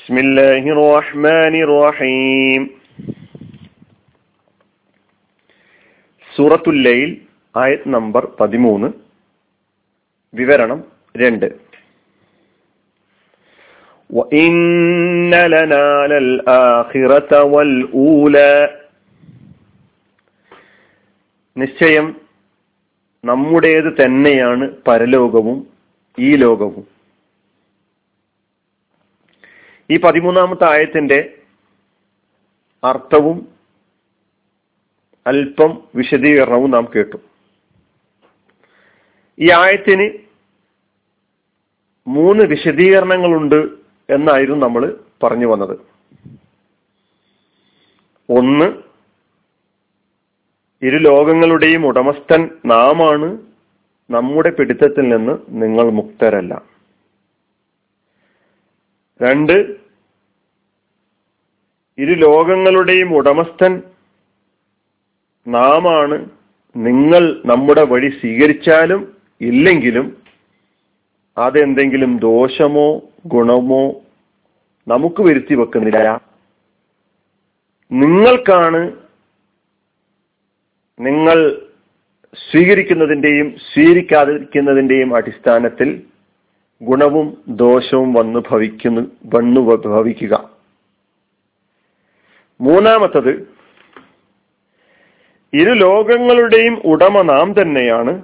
بسم الله الرحمن الرحيم സൂറത്തുൽ ലൈൽ ആയത് നമ്പർ പതിമൂന്ന് വിവരണം രണ്ട് وإن لنا للآخرة والأولى നിശ്ചയം നമ്മുടേത് തന്നെയാണ് പരലോകവും ഈ ലോകവും ഈ പതിമൂന്നാമത്തെ ആയത്തിന്റെ അർത്ഥവും അല്പം വിശദീകരണവും നാം കേട്ടു. ഈ ആയത്തിന് മൂന്ന് വിശദീകരണങ്ങളുണ്ട് എന്നായിരുന്നു നമ്മൾ പറഞ്ഞു വന്നത്. ഒന്ന് ഇരു ലോകങ്ങളുടെയും ഉടമസ്ഥൻ നാമാണ് നമ്മുടെ പിടുത്തത്തിൽ നിന്ന് നിങ്ങൾ മുക്തരല്ല. രണ്ട് ഇരു ലോകങ്ങളുടെയും ഉടമസ്ഥൻ നാമാണ്. നിങ്ങൾ നമ്മുടെ വഴി സ്വീകരിച്ചാലും ഇല്ലെങ്കിലും അതെന്തെങ്കിലും ദോഷമോ ഗുണമോ നമുക്ക് വരുത്തി വെക്കുന്നില്ല. നിങ്ങൾക്കാണ് നിങ്ങൾ സ്വീകരിക്കുന്നതിന്റെയും സ്വീകരിക്കാതിരിക്കുന്നതിന്റെയും അടിസ്ഥാനത്തിൽ ഗുണവും ദോഷവും വന്ന് ഭവിക്കുന്നു വന്നു ഭവിക്കുക. മൂന്നാമത്തത് ഇരു ലോകങ്ങളുടെയും ഉടമ നാം തന്നെയാണ്.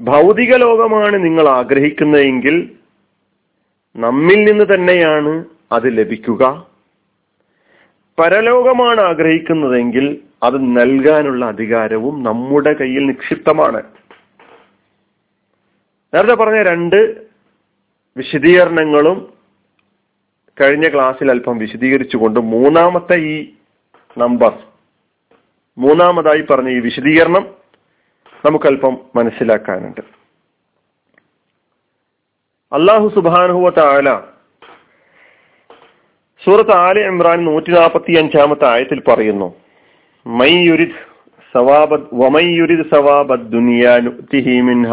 ഭൗതിക ലോകമാണ് നിങ്ങൾ ആഗ്രഹിക്കുന്നതെങ്കിൽ നമ്മിൽ നിന്ന് തന്നെയാണ് അത് ലഭിക്കുക. പരലോകമാണ് ആഗ്രഹിക്കുന്നതെങ്കിൽ അത് നൽകാനുള്ള അധികാരവും നമ്മുടെ കയ്യിൽ നിക്ഷിപ്തമാണ്. നേരത്തെ പറഞ്ഞ രണ്ട് വിശദീകരണങ്ങളും കഴിഞ്ഞ ക്ലാസ്സിൽ അല്പം വിശദീകരിച്ചുകൊണ്ട് മൂന്നാമത്തെ ഈ നമ്പർ മൂന്നാമതായി പറഞ്ഞ ഈ വിശദീകരണം നമുക്കല്പം മനസ്സിലാക്കാനുണ്ട്. അള്ളാഹു സുബാനുഹുവ താല സൂറത്ത് ആലി ഇമ്രാൻ നൂറ്റി നാൽപ്പത്തി അഞ്ചാമത്തെ ആയത്തിൽ പറയുന്നു മൈ യുരിദ് സവാബദ് വമൈ യുരിദ് സവാബദ് ദുനിയാനുത്തിഹി മിൻഹ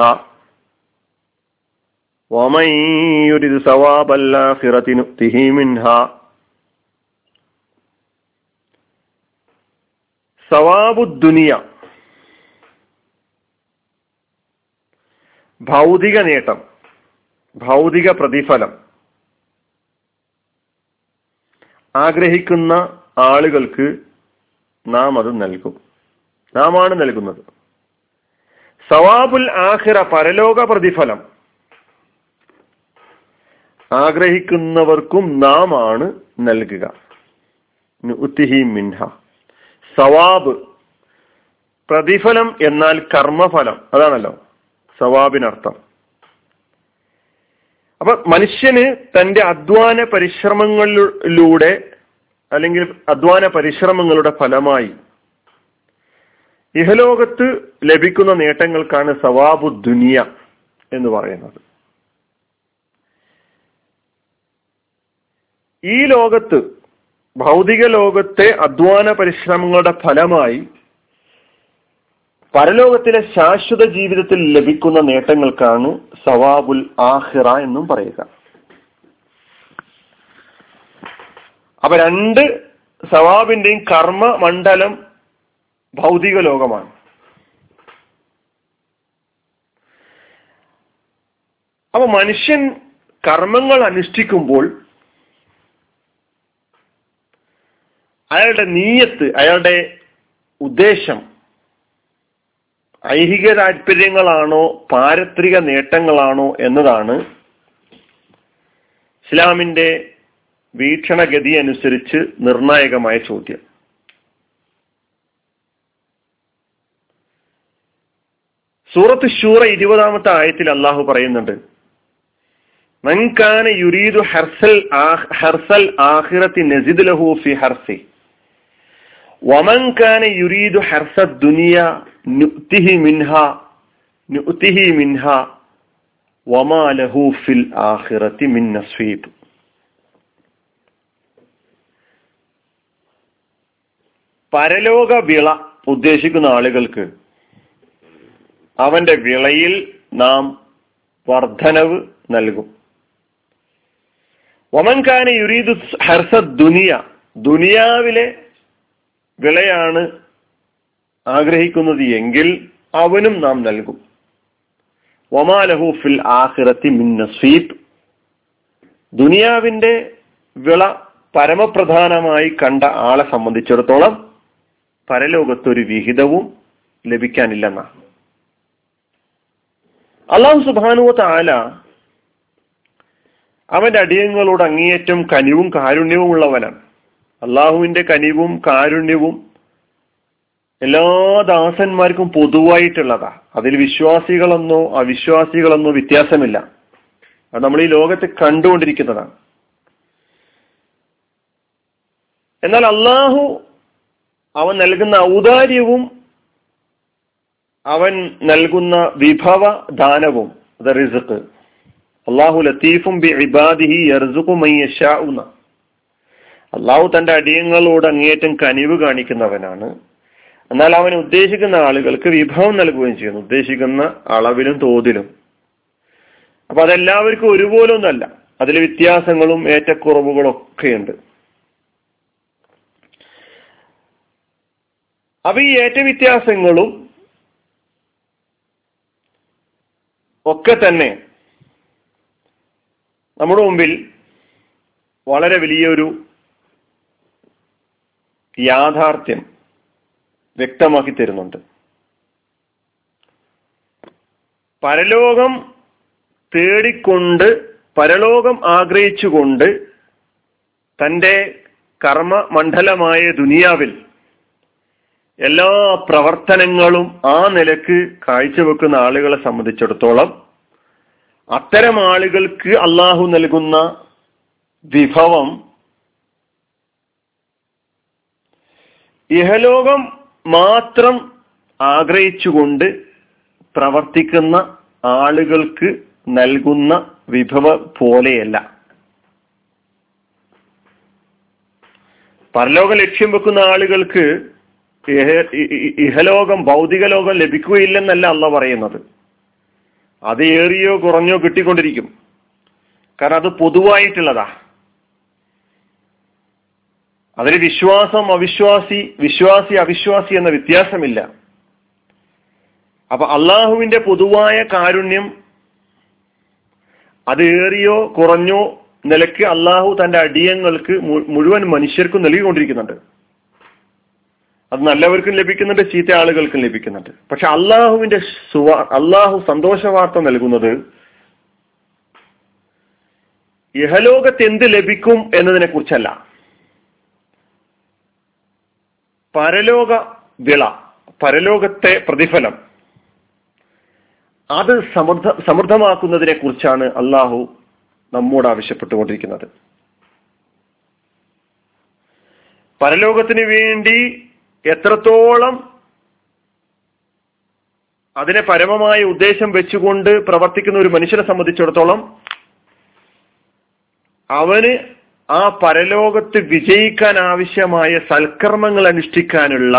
ഭൗതിക നേട്ടം ഭൗതിക പ്രതിഫലം. ആഗ്രഹിക്കുന്ന ആളുകൾക്ക് നാം അത് നൽകും. നാമാണ് നൽകുന്നത്. സവാബുൽ ആഹിറ പരലോക പ്രതിഫലം. ആഗ്രഹിക്കുന്നവർക്കും നാം ആണ് നൽകുക മിൻഹ. സവാബ്. പ്രതിഫലം എന്നാൽ കർമ്മഫലം. അതാണല്ലോ. സവാബിനർത്ഥം. അപ്പൊ മനുഷ്യന് തന്റെ അധ്വാന പരിശ്രമങ്ങളിലൂടെ അല്ലെങ്കിൽ അധ്വാന പരിശ്രമങ്ങളുടെ ഫലമായി ഇഹലോകത്ത് ലഭിക്കുന്ന നേട്ടങ്ങൾക്കാണ് സവാബു ദുനിയ എന്ന് പറയുന്നത്. ഈ ലോകത്ത് ഭൗതിക ലോകത്തെ അധ്വാന പരിശ്രമങ്ങളുടെ ഫലമായി പരലോകത്തിലെ ശാശ്വത ജീവിതത്തിൽ ലഭിക്കുന്ന നേട്ടങ്ങൾക്കാണ് സവാബുൽ ആഹിറ എന്നും പറയുക. അപ്പൊ രണ്ട് സവാബിന്റെയും കർമ്മ മണ്ഡലം ഭൗതിക ലോകമാണ്. അപ്പൊ മനുഷ്യൻ കർമ്മങ്ങൾ അനുഷ്ഠിക്കുമ്പോൾ അയാളുടെ നീയത്ത് അയാളുടെ ഉദ്ദേശം ഐഹിക താല്പര്യങ്ങളാണോ പാരത്രിക നേട്ടങ്ങളാണോ എന്നതാണ് ഇസ്ലാമിന്റെ വീക്ഷണഗതി അനുസരിച്ച് നിർണായകമായ ചോദ്യം. സൂറത്ത് ഷൂറ ഇരുപതാമത്തെ ആയത്തിൽ അള്ളാഹു പറയുന്നുണ്ട് മൻകാന യുരീദു ഹർസൽ ഹർസൽ ആഹിറത്തി നസിദ് ലഹു ഫി ഹർസി വമൻ കാന യുരീദു ഹർസ ദുനിയ നുഅ്തിഹി മിൻഹ നുഅ്തിഹി മിൻഹ വമാലഹു ഫിൽ ആഖിറത്തി മിൻ നസീബ് പരലോക വിള ഉദ്ദേശിക്കുന്ന ആളുകൾക്ക് അവന്റെ വിളയിൽ നാം വർധനവ് നൽകും. വമൻകാന യുരീദു ഹർസ ദുനിയ ദുനിയാവിലെ വിളയാണ് ആഗ്രഹിക്കുന്നത് എങ്കിൽ അവനും നാം നൽകും. ഒമാലഹു ഫിൽ ആഹിറത്തി മിൻ നസീബ്. ദുനിയാവിന്റെ വിള പരമപ്രധാനമായി കണ്ട ആളെ സംബന്ധിച്ചിടത്തോളം പരലോകത്തൊരു വിഹിതവും ലഭിക്കാനില്ലെന്നാണ്. അള്ളാഹു സുബാനുവ താല അവന്റെ അടിയങ്ങളോട് അങ്ങേയറ്റം കനിവും കാരുണ്യവും ഉള്ളവനാണ് അള്ളാഹുവിന്റെ കനിവും കാരുണ്യവും എല്ലാ ദാസന്മാർക്കും പൊതുവായിട്ടുള്ളതാ. അതിൽ വിശ്വാസികളെന്നോ അവിശ്വാസികളെന്നോ വ്യത്യാസമില്ല. അത് നമ്മൾ ഈ ലോകത്ത് കണ്ടുകൊണ്ടിരിക്കുന്നതാണ് എന്നാൽ അള്ളാഹു അവൻ നൽകുന്ന ഔദാര്യവും അവൻ നൽകുന്ന വിഭവ ദാനവും അത് റിസുക്ക് അള്ളാഹു ലത്തീഫും ബി ഇബാദിഹി അള്ളാഹു തന്റെ അടിയങ്ങളോട് അങ്ങേറ്റം കനിവ് കാണിക്കുന്നവനാണ്. എന്നാൽ അവൻ ഉദ്ദേശിക്കുന്ന ആളുകൾക്ക് വിഭവം നൽകുകയും ചെയ്യുന്നു ഉദ്ദേശിക്കുന്ന അളവിലും തോതിലും. അപ്പൊ അതെല്ലാവർക്കും ഒരുപോലെ ഒന്നല്ല അതിൽ വ്യത്യാസങ്ങളും ഏറ്റക്കുറവുകളും ഒക്കെയുണ്ട് അപ്പൊ ഈ ഏറ്റ വ്യത്യാസങ്ങളും ഒക്കെ തന്നെ നമ്മുടെ മുമ്പിൽ വളരെ വലിയൊരു യാഥാർത്ഥ്യം വ്യക്തമാക്കി തരുന്നുണ്ട്. പരലോകം തേടിക്കൊണ്ട് പരലോകം ആഗ്രഹിച്ചുകൊണ്ട് തന്റെ കർമ്മ മണ്ഡലമായ ദുനിയാവിൽ എല്ലാ പ്രവർത്തനങ്ങളും ആ നിലയ്ക്ക് കാഴ്ചവെക്കുന്ന ആളുകളെ സംബന്ധിച്ചിടത്തോളം അത്തരം ആളുകൾക്ക് അള്ളാഹു നൽകുന്ന വിഭവം ഇഹലോകം മാത്രം ആഗ്രഹിച്ചുകൊണ്ട് പ്രവർത്തിക്കുന്ന ആളുകൾക്ക് നൽകുന്ന വിഭവ പോലെയല്ല. പരലോക ലക്ഷ്യം വെക്കുന്ന ആളുകൾക്ക് ഇഹലോകം ഭൗതിക ലോകം ലഭിക്കുകയില്ലെന്നല്ല അല്ല പറയുന്നത്. അത് ഏറിയോ കുറഞ്ഞോ കിട്ടിക്കൊണ്ടിരിക്കും. കാരണം അത് പൊതുവായിട്ടുള്ളതാ. അതിന് വിശ്വാസം അവിശ്വാസി വിശ്വാസി അവിശ്വാസി എന്ന വ്യത്യാസമില്ല. അപ്പൊ അള്ളാഹുവിന്റെ പൊതുവായ കാരുണ്യം അത് ഏറിയോ കുറഞ്ഞോ നിലയ്ക്ക് അള്ളാഹു തന്റെ അടിയങ്ങൾക്ക് മുഴുവൻ മനുഷ്യർക്കും നൽകിക്കൊണ്ടിരിക്കുന്നുണ്ട്. അത് നല്ലവർക്കും ലഭിക്കുന്നുണ്ട് ചീത്ത ആളുകൾക്കും ലഭിക്കുന്നുണ്ട്. പക്ഷെ അള്ളാഹുവിന്റെ സുവാ അള്ളാഹു സന്തോഷ വാർത്ത നൽകുന്നത് യഹലോകത്ത് എന്ത് ലഭിക്കും എന്നതിനെ കുറിച്ചല്ല പരലോക വിള പരലോകത്തെ പ്രതിഫലം. അത് സമൃദ്ധ സമൃദ്ധമാക്കുന്നതിനെ കുറിച്ചാണ് അള്ളാഹു നമ്മോട് ആവശ്യപ്പെട്ടുകൊണ്ടിരിക്കുന്നത്. പരലോകത്തിന് വേണ്ടി എത്രത്തോളം അതിനെ പരമമായ ഉദ്ദേശം വെച്ചുകൊണ്ട് പ്രവർത്തിക്കുന്ന ഒരു മനുഷ്യനെ സംബന്ധിച്ചിടത്തോളം അവന് ആ പരലോകത്ത് വിജയിക്കാൻ ആവശ്യമായ സൽക്കർമ്മങ്ങൾ അനുഷ്ഠിക്കാനുള്ള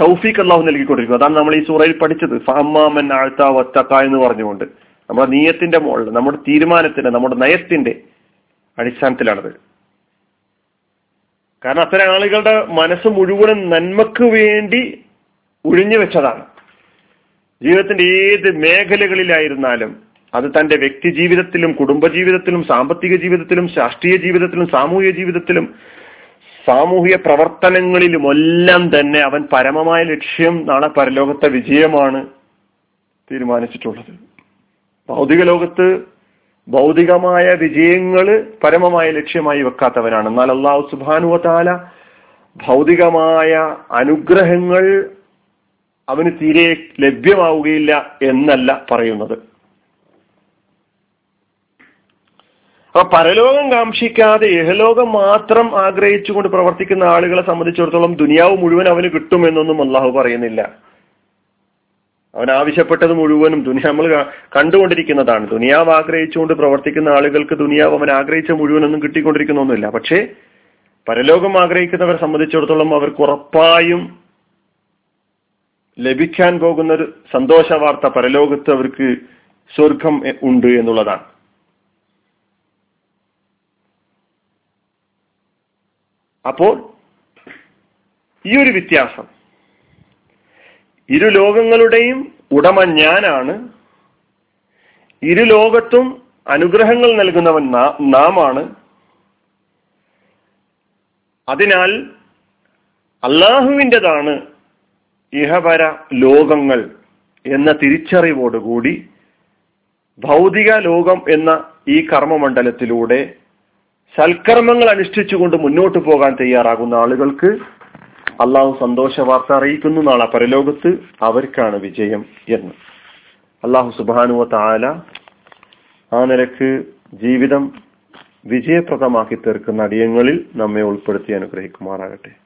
തൗഫീഖ് അള്ളാഹു നൽകിക്കൊണ്ടിരിക്കും അതാണ് നമ്മൾ ഈ സൂറയിൽ പഠിച്ചത്. ഫഹമ്മാമൻ ആഴ്ത്ത വത്തക്ക എന്ന് പറഞ്ഞുകൊണ്ട്. നമ്മുടെ നീയത്തിന്റെ മുകളിൽ നമ്മുടെ തീരുമാനത്തിന്റെ നമ്മുടെ നയത്തിന്റെ അടിസ്ഥാനത്തിലാണത്. കാരണം അത്തരം ആളുകളുടെ മനസ്സ് മുഴുവനും നന്മക്ക് വേണ്ടി ഒഴിഞ്ഞു വെച്ചതാണ് ജീവിതത്തിന്റെ ഏത് മേഖലകളിലായിരുന്നാലും അത് തന്റെ വ്യക്തി ജീവിതത്തിലും കുടുംബജീവിതത്തിലും സാമ്പത്തിക ജീവിതത്തിലും രാഷ്ട്രീയ ജീവിതത്തിലും സാമൂഹിക ജീവിതത്തിലും സാമൂഹിക പ്രവർത്തനങ്ങളിലുമെല്ലാം തന്നെ അവൻ പരമമായ ലക്ഷ്യം നാളെ പരലോകത്തെ വിജയമാണ് തീരുമാനിച്ചിട്ടുള്ളത്. ഭൗതിക ലോകത്ത് ഭൗതികമായ വിജയങ്ങൾ പരമമായ ലക്ഷ്യമായി വെക്കാത്തവനാണ്. എന്നാൽ അള്ളാഹു സുബാനുവതാല ഭൗതികമായ അനുഗ്രഹങ്ങൾ അവന് തീരെ ലഭ്യമാവുകയില്ല എന്നല്ല പറയുന്നത്. അപ്പൊ പരലോകം കാക്ഷിക്കാതെ ഇഹലോകം മാത്രം ആഗ്രഹിച്ചുകൊണ്ട് പ്രവർത്തിക്കുന്ന ആളുകളെ സംബന്ധിച്ചിടത്തോളം ദുനിയാവ് മുഴുവൻ അവന് കിട്ടുമെന്നൊന്നും അള്ളാഹു പറയുന്നില്ല. അവൻ ആവശ്യപ്പെട്ടത് മുഴുവനും ദുനിയ നമ്മൾ കണ്ടുകൊണ്ടിരിക്കുന്നതാണ്. ദുനിയാവ് ആഗ്രഹിച്ചുകൊണ്ട് പ്രവർത്തിക്കുന്ന ആളുകൾക്ക് ദുനിയാവ് അവൻ ആഗ്രഹിച്ച മുഴുവനൊന്നും കിട്ടിക്കൊണ്ടിരിക്കുന്നൊന്നുമില്ല. പക്ഷേ പരലോകം ആഗ്രഹിക്കുന്നവരെ സംബന്ധിച്ചിടത്തോളം അവർക്ക് ഉറപ്പായും ലഭിക്കാൻ പോകുന്ന ഒരു സന്തോഷ വാർത്ത പരലോകത്ത് അവർക്ക് സ്വർഗം ഉണ്ട് എന്നുള്ളതാണ്. അപ്പോൾ ഈ ഒരു വ്യത്യാസം. ഇരു ലോകങ്ങളുടെയും ഉടമ ഞാനാണ്. ഇരു ലോകത്തും അനുഗ്രഹങ്ങൾ നൽകുന്നവൻ നാമാണ്. അതിനാൽ അള്ളാഹുവിന്റെതാണ് ഇഹപര ലോകങ്ങൾ എന്ന തിരിച്ചറിവോടുകൂടി ഭൗതിക ലോകം എന്ന ഈ കർമ്മമണ്ഡലത്തിലൂടെ സൽക്കർമ്മങ്ങൾ അനുഷ്ഠിച്ചുകൊണ്ട് മുന്നോട്ട് പോകാൻ തയ്യാറാകുന്ന ആളുകൾക്ക് അള്ളാഹു സന്തോഷ വാർത്ത അറിയിക്കുന്നു. നാളെ പരലോകത്ത് അവർക്കാണ് വിജയം എന്ന്. അള്ളാഹു സുബാനുവ താല ആ നിലയ്ക്ക് ജീവിതം വിജയപ്രദമാക്കി തീർക്കുന്ന അടിയങ്ങളിൽ നമ്മെ ഉൾപ്പെടുത്തി അനുഗ്രഹിക്കുമാറാകട്ടെ.